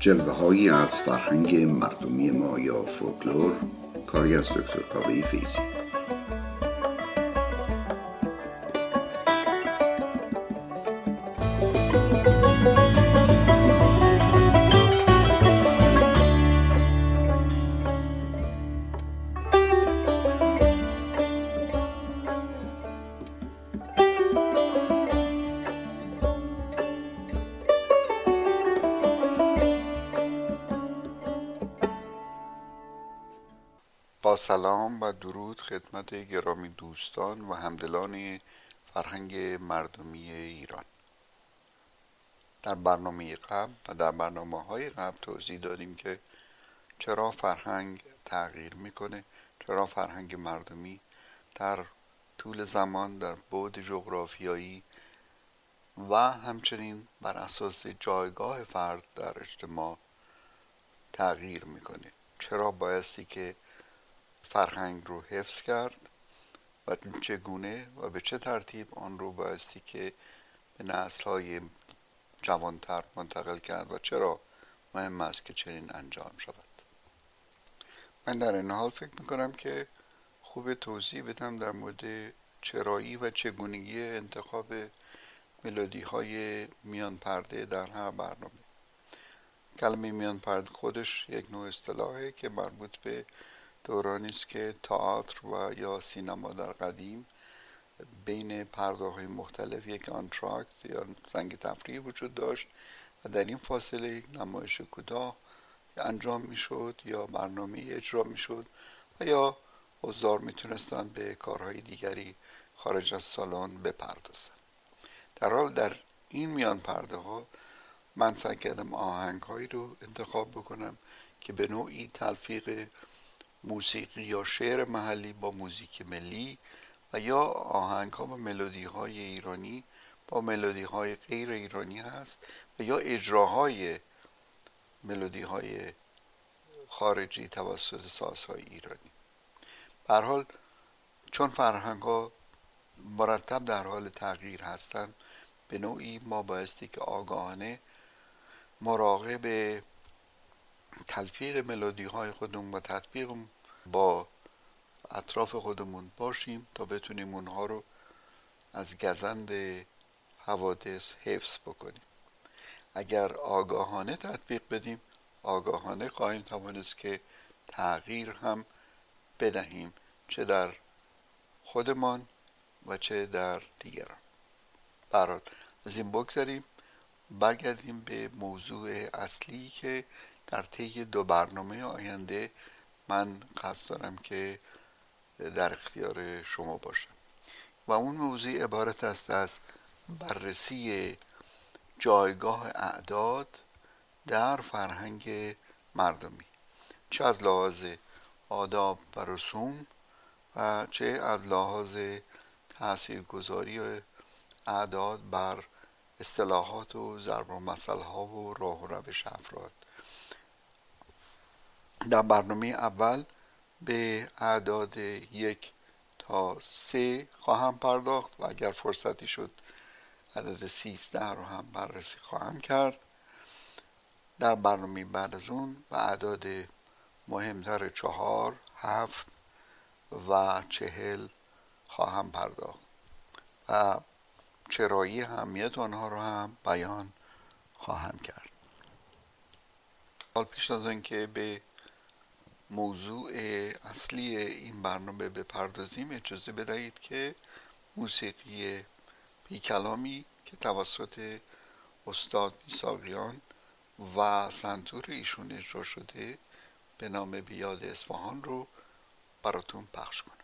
جلوه هایی از فرهنگ مردمی ما یا فولکلور کاری از دکتر کاوه فیزی سلام و درود خدمت گرامی دوستان و همدلان فرهنگ مردمی ایران. در برنامه قبل و در برنامه های قبل توضیح دادیم که چرا فرهنگ تغییر می‌کنه چرا فرهنگ مردمی در طول زمان در بعد جغرافیایی و همچنین بر اساس جایگاه فرد در اجتماع تغییر می‌کنه. چرا بایستی که فرهنگ رو حفظ کرد و چگونه و به چه ترتیب آن رو بایستی که به نسل های جوانتر منتقل کرد و چرا مهم است که چنین انجام شود. من در این حال فکر می‌کنم که خوب توضیح بدم در مورد چرایی و چگونگی انتخاب ملودی های میان پرده در هر برنامه. کلمه میان پرده خودش یک نوع اصطلاحه که مربوط به دورانی است که تئاتر و یا سینما در قدیم بین پرداخت های مختلف یک آنتراکت یا زنگ تفریح وجود داشت و در این فاصله یک نمایش کوتاه انجام می‌شد یا برنامه اجرا می‌شد و یا حضار می‌تونستند به کارهای دیگری خارج از سالن بپردازند. در حال در این میان پرده ها من سعی کردم آهنگ هایی رو انتخاب بکنم که به نوعی تلفیق موسیقی یا شعر محلی با موزیک ملی و یا آهنگ ها و ملودی های ایرانی با ملودی های غیر ایرانی هست و یا اجراهای ملودی های خارجی توسط سازهای ایرانی. بر حال چون فرهنگ ها مرتب در حال تغییر هستند به نوعی ما بایستی که آگاهانه مراقب تلفیق ملودی های خودمون و تطبیق با اطراف خودمون باشیم تا بتونیم اونها رو از گزند حوادث حفظ بکنیم. اگر آگاهانه تطبیق بدیم آگاهانه خواهیم توانست که تغییر هم بدهیم چه در خودمان و چه در دیگران. برات از این بگذاریم برگردیم به موضوع اصلی که در طی دو برنامه آینده من قصد دارم که در اختیار شما باشم. و اون موضوع عبارت است از بررسی جایگاه اعداد در فرهنگ مردمی. چه از لحاظ آداب و رسوم و چه از لحاظ تاثیرگذاری اعداد بر اصطلاحات و ضرب و ها و راه و روش افراد. در برنامه اول به اعداد یک تا سه خواهم پرداخت و اگر فرصتی شد عدد سیزده رو هم بررسی خواهم کرد. در برنامه بعد از اون و اعداد مهمتر چهار هفت و چهل خواهم پرداخت. و چرایی اهمیت آنها رو هم بیان خواهم کرد. حال پیش از که به موضوع اصلی این برنامه بپردازیم اجازه بدهید که موسیقی بی کلامی که توسط استاد میساقیان و سنتور ایشون اجرا شده به نام بیاد اصفهان رو براتون پخش کنم.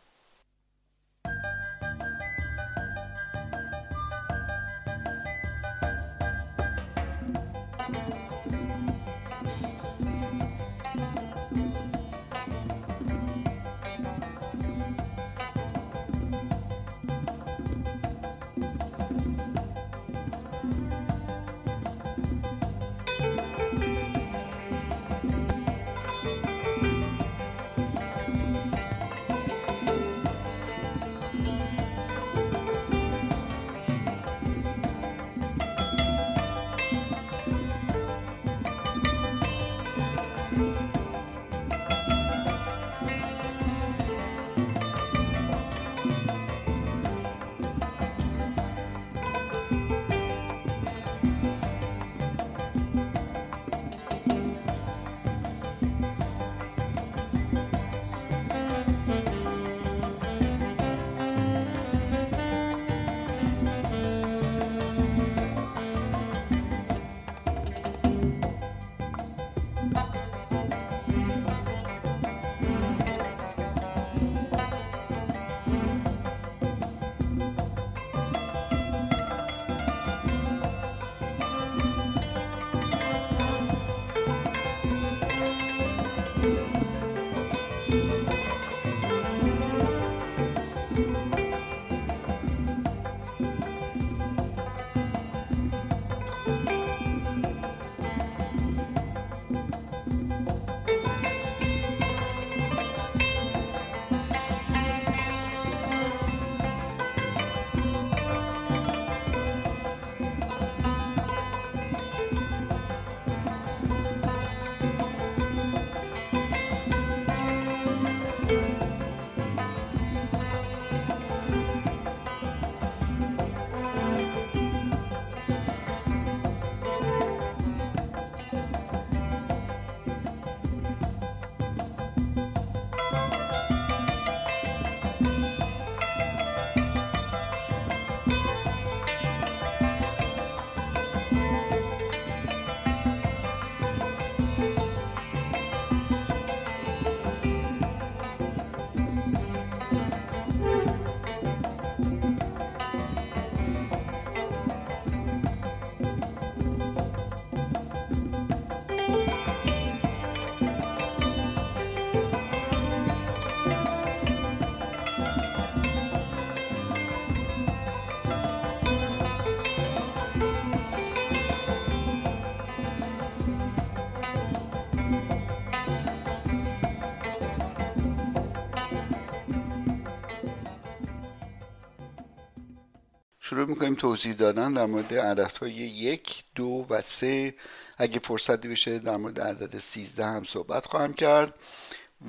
شروع می‌کنیم توضیح دادن در مورد عددهای یک دو و سه. اگه فرصتی بشه در مورد عدد سیزده هم صحبت خواهم کرد.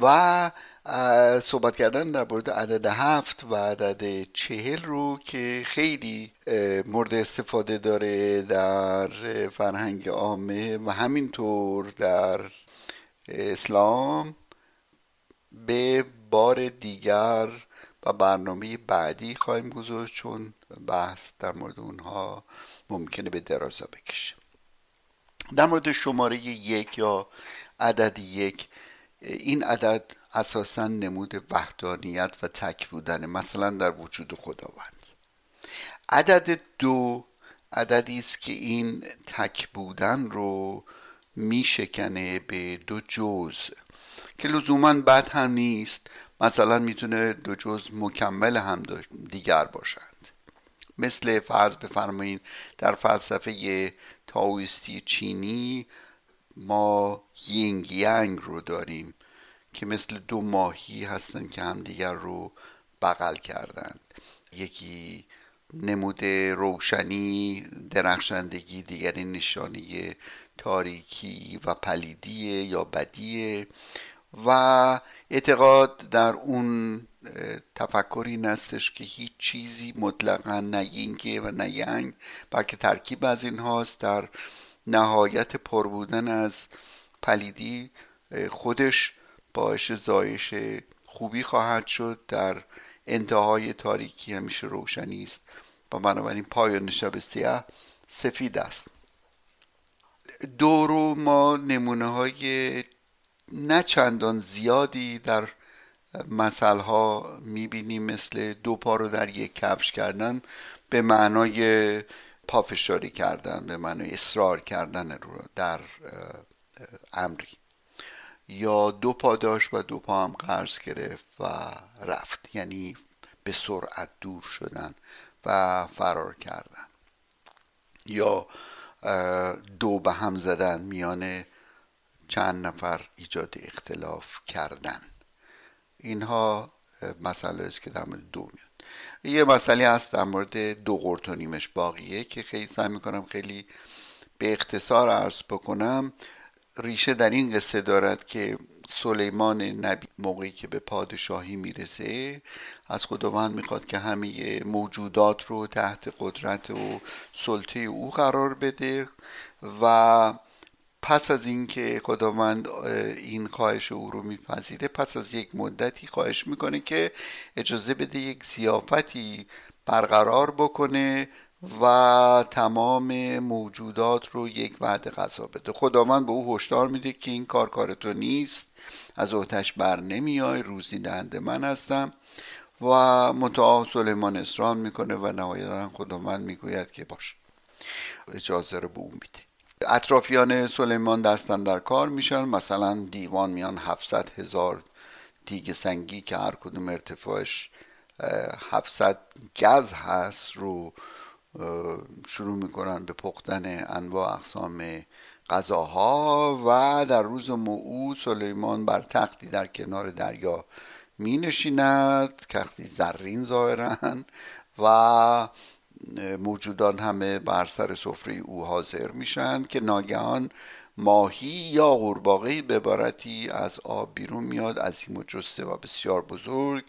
و صحبت کردن در مورد عدد هفت و عدد چهل رو که خیلی مورد استفاده داره در فرهنگ عامه و همینطور در اسلام به بار دیگر و برنامه بعدی خواهیم گذاشت چون بحث در مورد اونها ممکنه به درازا بکشه. در مورد شماره یک یا عدد یک این عدد اساسا نمود وحدانیت و تک بودن مثلا در وجود خداوند. عدد دو عددی است که این تک بودن رو میشکنه به دو جز که لزوما بد هم نیست. مثلا می‌تونه دو جز مکمل هم دیگر باشند مثل فرض بفرمایید در فلسفه تاویستی چینی ما یینگ ینگ رو داریم که مثل دو ماهی هستند که همدیگر رو بغل کردند. یکی نمود روشنی درخشندگی دیگری نشانی تاریکی و پلیدی یا بدیه و اعتقاد در اون تفکر این استش که هیچ چیزی مطلقا نه و نه ینگ بلکه ترکیب از این هاست در نهایت پر بودن از پلیدی خودش باعث زایش خوبی خواهد شد. در انتهای تاریکی همیشه روشنی است و بنابراین پایان شب سیاه سفید است. دو ما نمونه های نه چندان زیادی در مسئله ها می‌بینیم مثل دو پا رو در یک کفش کردن به معنای پافشاری کردن به معنای اصرار کردن رو در امری. یا دو پا داشت و دو پا هم قرض گرفت و رفت یعنی به سرعت دور شدن و فرار کردن. یا دو به هم زدن میان چند نفر ایجاد اختلاف کردن. اینها مسئله است که در مورد دو میاد. یه مسئله هست در مورد دو قرط و نیمش باقیه که خیلی سعی می‌کنم خیلی به اختصار عرض بکنم. ریشه در این قصه دارد که سلیمان نبی موقعی که به پادشاهی می‌رسه از خداوند می‌خواد که همه موجودات رو تحت قدرت و سلطه او قرار بده و پس از اینکه خداوند این خواهش او رو میپذیره پس از یک مدتی خواهش می‌کنه که اجازه بده یک زیافتی برقرار بکنه و تمام موجودات رو یک وعده غذا بده. خداوند به او هشدار میده که این کار کار تو نیست از اوتش بر نمیای روزی دهنده من هستم. و متعا سلیمان اسران می‌کنه و نهایتا خداوند می‌گوید که باش اجازه رو به او میده. اطرافیان سلیمان دستن در کار میشن. مثلا دیوان میان 700 هزار دیگه سنگی که هر کدوم ارتفاعش 700 گز هست رو شروع می‌کنن به پختن انواع اقسام غذاها و در روز موعود سلیمان بر تختی در کنار دریا می نشیند تختی زرین ظاهرا و موجودان همه بر سر سفره او حاضر میشن که ناگهان ماهی یا قورباغه به عبارتی از آب بیرون میاد عظیم و جسته و بسیار بزرگ.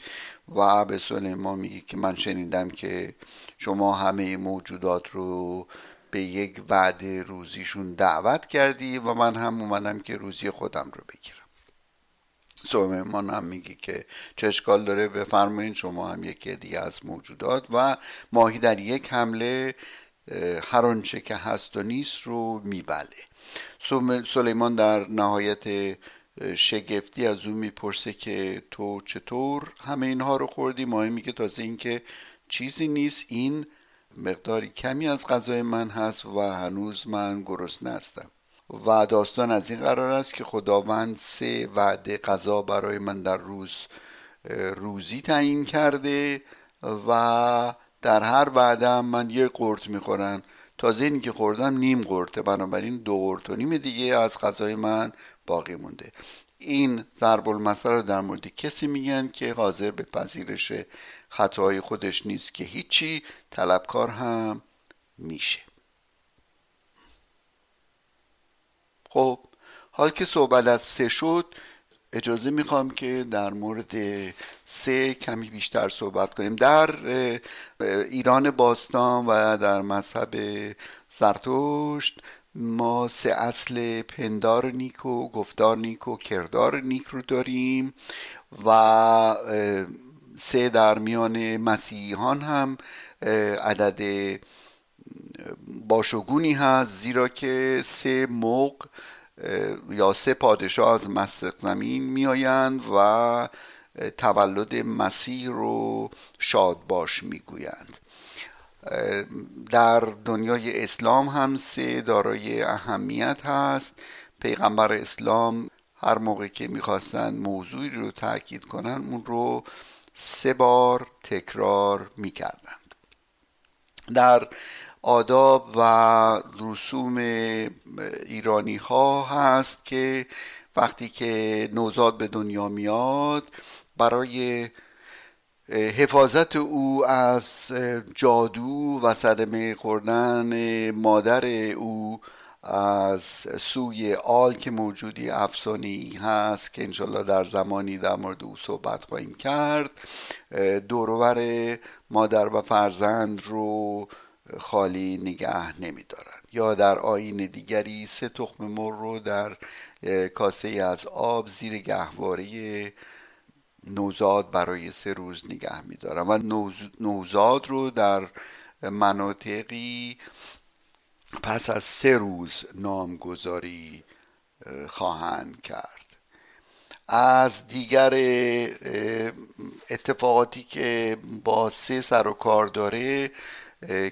و به سلیمان میگه که من شنیدم که شما همه موجودات رو به یک وعده روزیشون دعوت کردی و من هم اومدم که روزی خودم رو بگیرم. سلیمان هم میگه که چه اشکال داره بفرمایید شما هم یکی دیگه از موجودات. و ماهی در یک حمله هر آنچه که هست و نیست رو میبله. سلیمان در نهایت شگفتی از او می‌پرسه که تو چطور همه اینها رو خوردی؟ ماهی میگه تازه اینکه چیزی نیست. این مقداری کمی از غذای من هست و هنوز من گرسنه هستم. و داستان از این قرار است که خداوند سه وعده غذا برای من در روز روزی تعیین کرده و در هر وعده من یک قرط می‌خورم. تازه اینی که خوردم نیم قرطه بنابراین دو قرط و نیم دیگه از غذای من باقی مونده. این ضرب المثل رو در مورد کسی میگن که حاضر به پذیرش خطاهای خودش نیست که هیچی طلبکار هم میشه. خب حال که صحبت از سه شد اجازه می‌خوام که در مورد سه کمی بیشتر صحبت کنیم. در ایران باستان و در مذهب زرتشت ما سه اصل پندار نیک و گفتار نیک و کردار نیک رو داریم و سه در میان مسیحیان هم عدد باشگونی هست زیرا که سه موق یا سه پادشاه از مستق زمین میآیند و تولد مسیح رو شاد باش می‌گویند در دنیای اسلام هم سه دارای اهمیت هست. پیغمبر اسلام هر موقع که می‌خواستن موضوعی رو تاکید کنن اون رو سه بار تکرار می‌کردند. در آداب و رسوم ایرانی ها هست که وقتی که نوزاد به دنیا میاد برای حفاظت او از جادو و صدمه خوردن مادر او از سوی آل که موجودی افسانی هست که انشالله در زمانی در مورد او صحبت خواهیم کرد دورور مادر و فرزند رو خالی نگه نمیدارن. یا در آین دیگری سه تخم مر رو در کاسه از آب زیر گهواره نوزاد برای سه روز نگه میدارن. و نوزاد رو در مناطقی پس از سه روز نامگذاری خواهند کرد. از دیگر اتفاقاتی که با سه سر و کار داره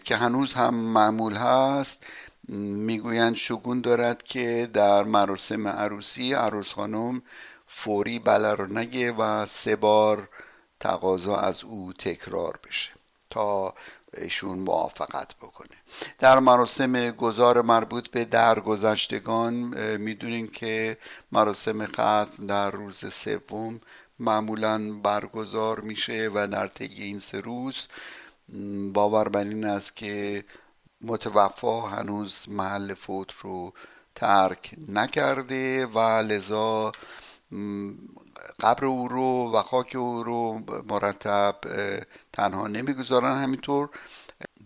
که هنوز هم معمول هست. می‌گویند شگون دارد که در مراسم عروسی عروس خانم فوری بله رو نگه و سه بار تقاضا از او تکرار بشه تا ایشون موافقت بکنه. در مراسم گذار مربوط به درگذشتگان می‌دونیم که مراسم ختم در روز سوم معمولا برگزار میشه و در طی این سه روز باور بر این است که متوفا هنوز محل فوت رو ترک نکرده و لذا قبر او رو و خاک او رو مرتب تنها نمی‌گذارن. همینطور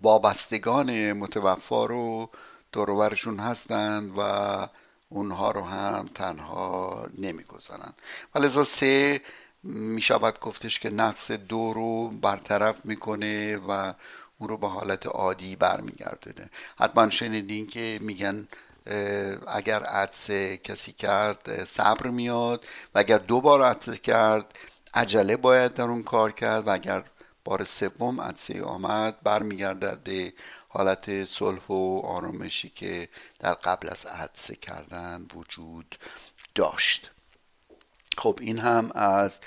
وابستگان متوفا رو دورورشون هستند و اونها رو هم تنها نمی‌گذارن. و لذا سه می شود گفتش که نقص دو رو برطرف می‌کنه و او رو به حالت عادی برمیگردونه. حتما شنیدین که میگن اگر عدسه کسی کرد صبر میاد و اگر دو بار عدسه کرد عجله باید در اون کار کرد و اگر بار سوم عدسه آمد برمیگردد به حالت صلح و آرامشی که در قبل از عدسه کردن وجود داشت. خب این هم از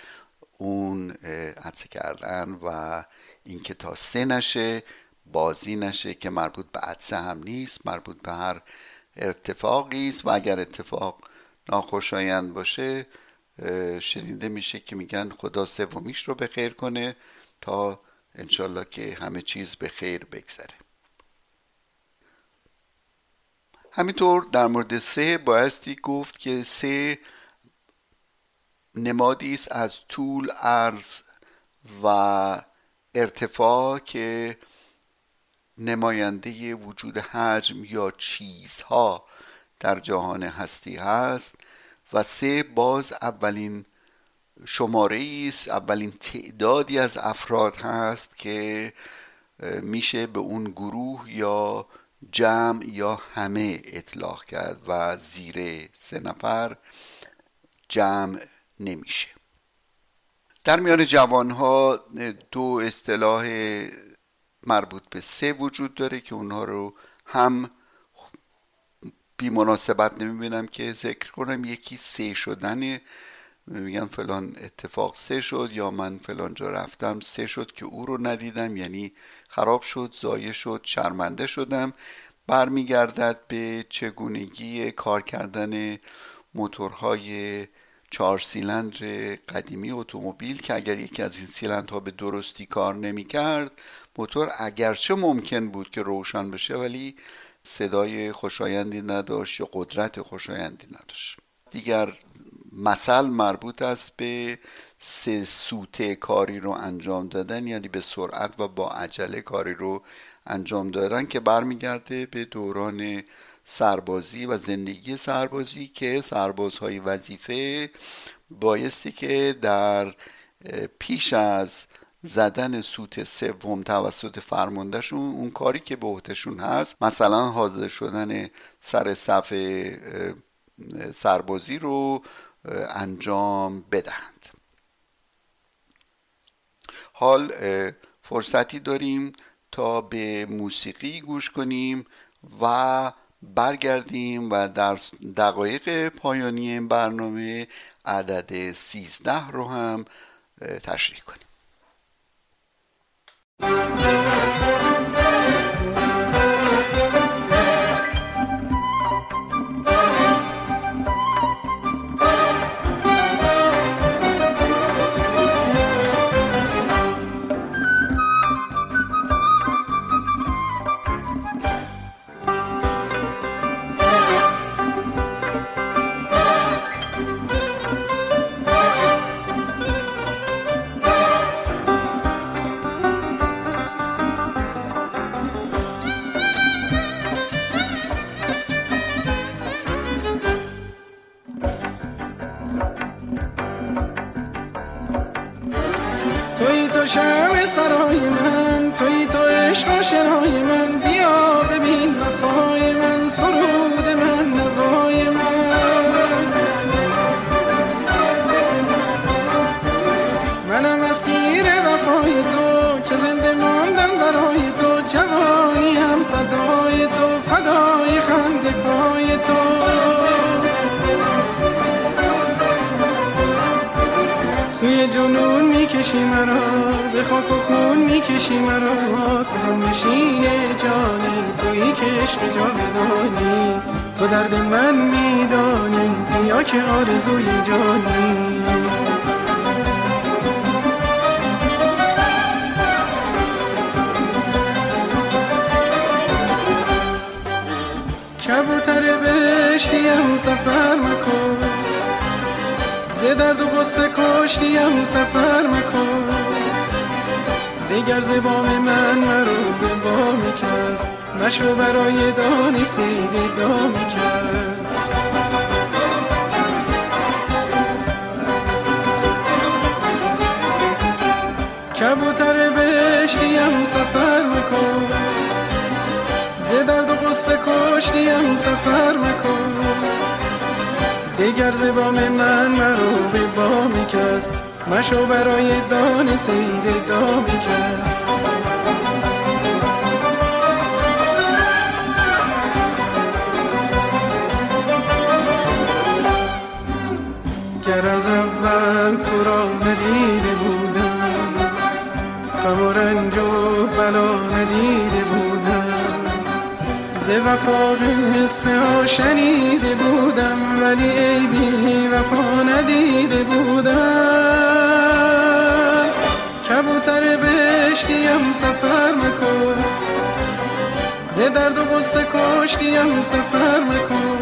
اون عدسه کردن و اینکه تا سه نشه بازی نشه که مربوط به عدسه هم نیست مربوط به هر ارتفاقی است و اگر اتفاق ناخوشایند باشه شنیده میشه که میگن خدا سومیش رو به خیر کنه تا انشالله که همه چیز به خیر بگذره. همینطور در مورد سه بایستی گفت که سه نمادی است از طول عرض و ارتفاع که نماینده وجود حجم یا چیزها در جهان هستی هست و سه باز اولین شماره است اولین تعدادی از افراد هست که میشه به اون گروه یا جمع یا همه اطلاق کرد و زیر سه نفر جمع نمیشه. در میان جوان ها دو اصطلاح مربوط به سه وجود داره که اونها رو هم بی مناسبت نمی‌بینم که ذکر کنم. یکی سه شدن میگم فلان اتفاق سه شد یا من فلان جا رفتم سه شد که او رو ندیدم. یعنی خراب شد زایه شد شرمنده شدم. برمیگردد به چگونگی کار کردن موتورهای چهار سیلندر قدیمی اتومبیل که اگر یکی از این سیلندها به درستی کار نمی کرد موتور اگرچه ممکن بود که روشن بشه ولی صدای خوشایندی نداشت یا قدرت خوشایندی نداشت. دیگر مثل مربوط است به سه سوته کاری رو انجام دادن یعنی به سرعت و با عجله کاری رو انجام دادن که برمیگرده به دوران سربازی و زندگی سربازی که سربازهای وظیفه بایستی که در پیش از زدن سوت سوم توسط فرماندهشون اون کاری که به عهدهشون هست مثلا حاضر شدن سر صف سربازی رو انجام بدهند. حال فرصتی داریم تا به موسیقی گوش کنیم و برگردیم و در دقایق پایانی این برنامه عدد سیزده رو هم تشریح کنیم. می‌کشی مرا به خاک و خون می‌کشی مرا. تو هم نشین جانی تویی که عشق بدانی تو درد من میدانی بیا که آرزوی جانی. کبوتر بشتیم سفر مکن. ز درد و غصه کشتیم سفر مکن دیگر زبام من مرو به بامی کس نشو برای دانی سیدی دامی کس کبوتر بهشتیم سفر مکن ز درد و غصه کشتیم سفر مکن دیگر زبام من مرو به بامی کس. مشو برای دان سید دامی کس. وفا قصه ها شنیده بودم ولی ای بی وفا ندیده بودم. کبوتر بهشتیم سفر مکن. ز درد و غصه کشتیم سفر مکن.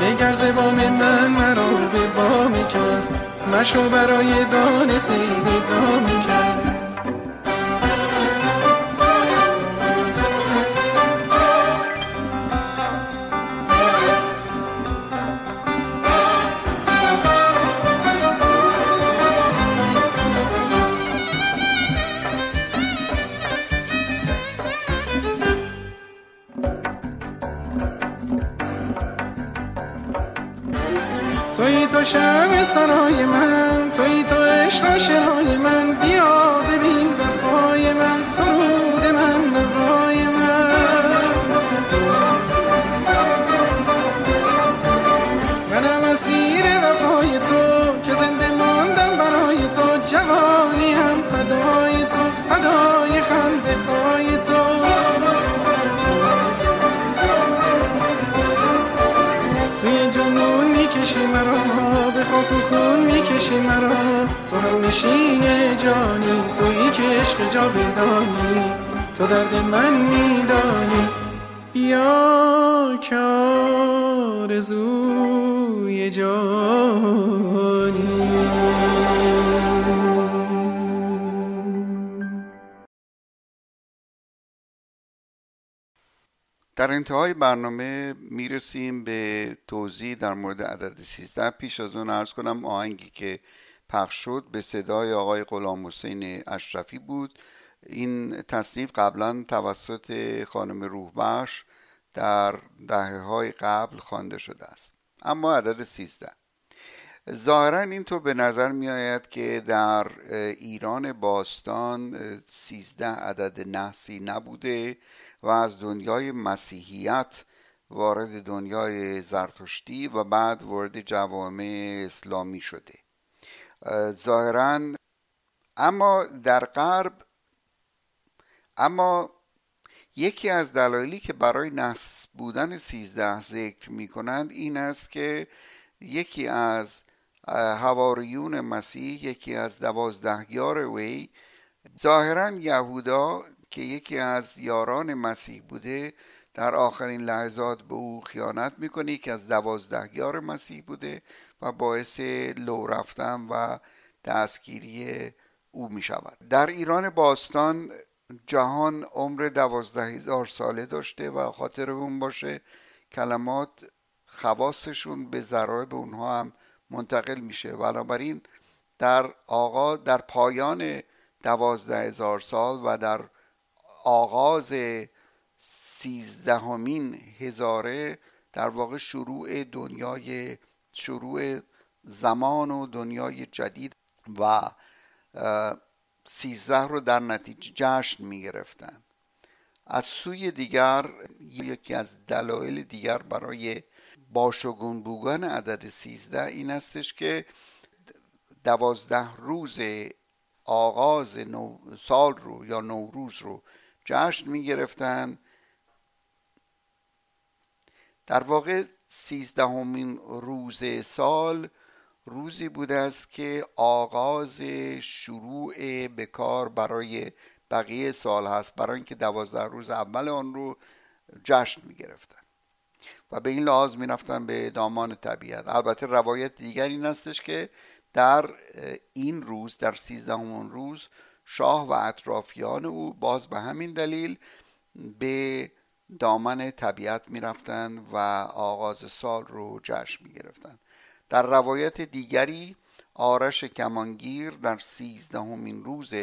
دیگر زبام من مرا به بامی کس. مشو برای دان سید دامی کس. سرای من توی تو عشق شنای من. مرا. تو هم نشین جانی. تویی که عشق جاودانی. تو درد من میدانی. بیا که آرزوی جانی. در انتهای برنامه می‌رسیم به توضیح در مورد عدد 13 پیش از اون ارز کنم آهنگی که پخش شد به صدای آقای غلام حسین اشرفی بود. این تصنیف قبلا توسط خانم روحبخش در دهه های قبل خوانده شده است. اما عدد 13 ظاهرا اینطور به نظر می آید که در ایران باستان سیزده عدد نحسی نبوده و از دنیای مسیحیت وارد دنیای زرتشتی و بعد وارد جوامع اسلامی شده. ظاهرا اما در غرب اما یکی از دلایلی که برای نحس بودن سیزده ذکر می کنند این است که یکی از هواریون مسیح یکی از دوازدهیار وی ظاهرا یهودا که یکی از یاران مسیح بوده در آخرین لحظات به او خیانت می‌کنه که از دوازدهیار مسیح بوده و باعث لو رفتن و دستگیری او می شود در ایران باستان جهان عمر دوازده هزار ساله داشته و خاطر اون باشه کلمات خواستشون به ذرایب اونها هم منتقل میشه. بنابراین در آقا در پایان دوازده هزار سال و در آغاز سیزدهمین هزاره در واقع شروع دنیای شروع زمان و دنیای جدید و سیزده رو در نتیجه جشن می گرفتن از سوی دیگر یکی از دلایل دیگر برای باشگون بودن عدد سیزده این استش که دوازده روز آغاز نو سال رو یا نوروز رو جشن می گرفتن در واقع سیزدهمین روز سال روزی بوده است که آغاز شروع به کار برای بقیه سال هست برای اینکه دوازده روز اول آن رو جشن می گرفتن و به این لحاظ می‌رفتن به دامان طبیعت. البته روایت دیگر این هستش که در این روز در سیزدهمین روز شاه و اطرافیان او باز به همین دلیل به دامن طبیعت می‌رفتند و آغاز سال رو جشن می گرفتند در روایت دیگری آرش کمانگیر در سیزدهمین روز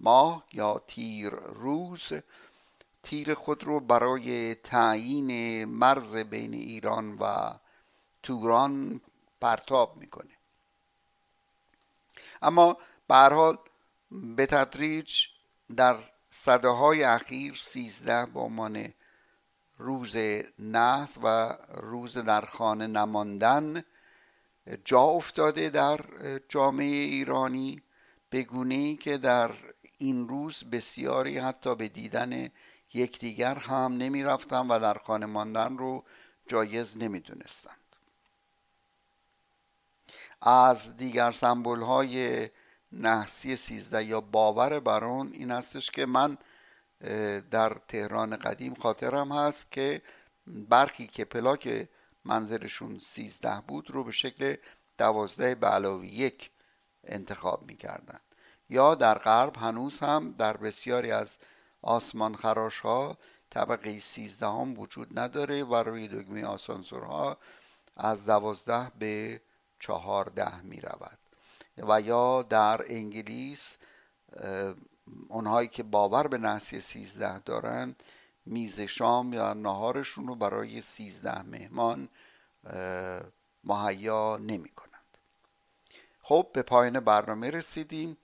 ماه یا تیر روز تیر خود رو برای تعیین مرز بین ایران و توران پرتاب می‌کنه. اما به حال به تدریج در صده های اخیر سیزده به عنوان روز نحس و روز در خانه نماندن جا افتاده در جامعه ایرانی به ای که در این روز بسیاری حتی به دیدن یکدیگر هم نمی رفتن و در خانه ماندن رو جایز نمی دونستند از دیگر سمبول های نحسی سیزده یا باور بر این هستش که من در تهران قدیم خاطرم هست که برخی که پلاک منظرشون سیزده بود رو به شکل دوازده به علاوه یک انتخاب می‌کردن. یا در غرب هنوز هم در بسیاری از آسمان خراش ها طبقه سیزدهم وجود نداره و روی دگمه آسانسورها از دوازده به چهارده می رود و یا در انگلیس اونهایی که باور به نحسی سیزده دارن میز شام یا نهارشون رو برای سیزده مهمان مهیا نمی کنند خب به پایان برنامه رسیدیم.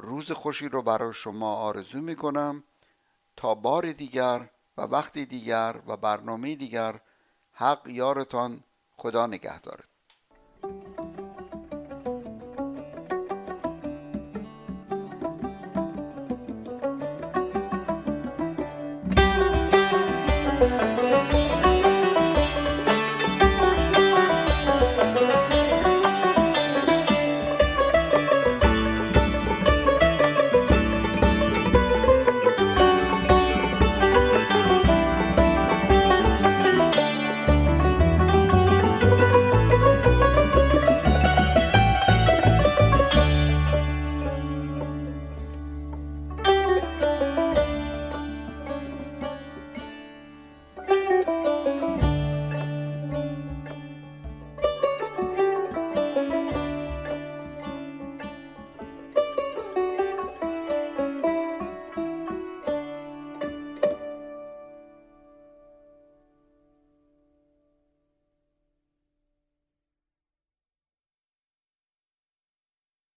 روز خوشی رو برای شما آرزو می کنم تا بار دیگر و وقتی دیگر و برنامه دیگر حق یارتان خدا نگهدارتان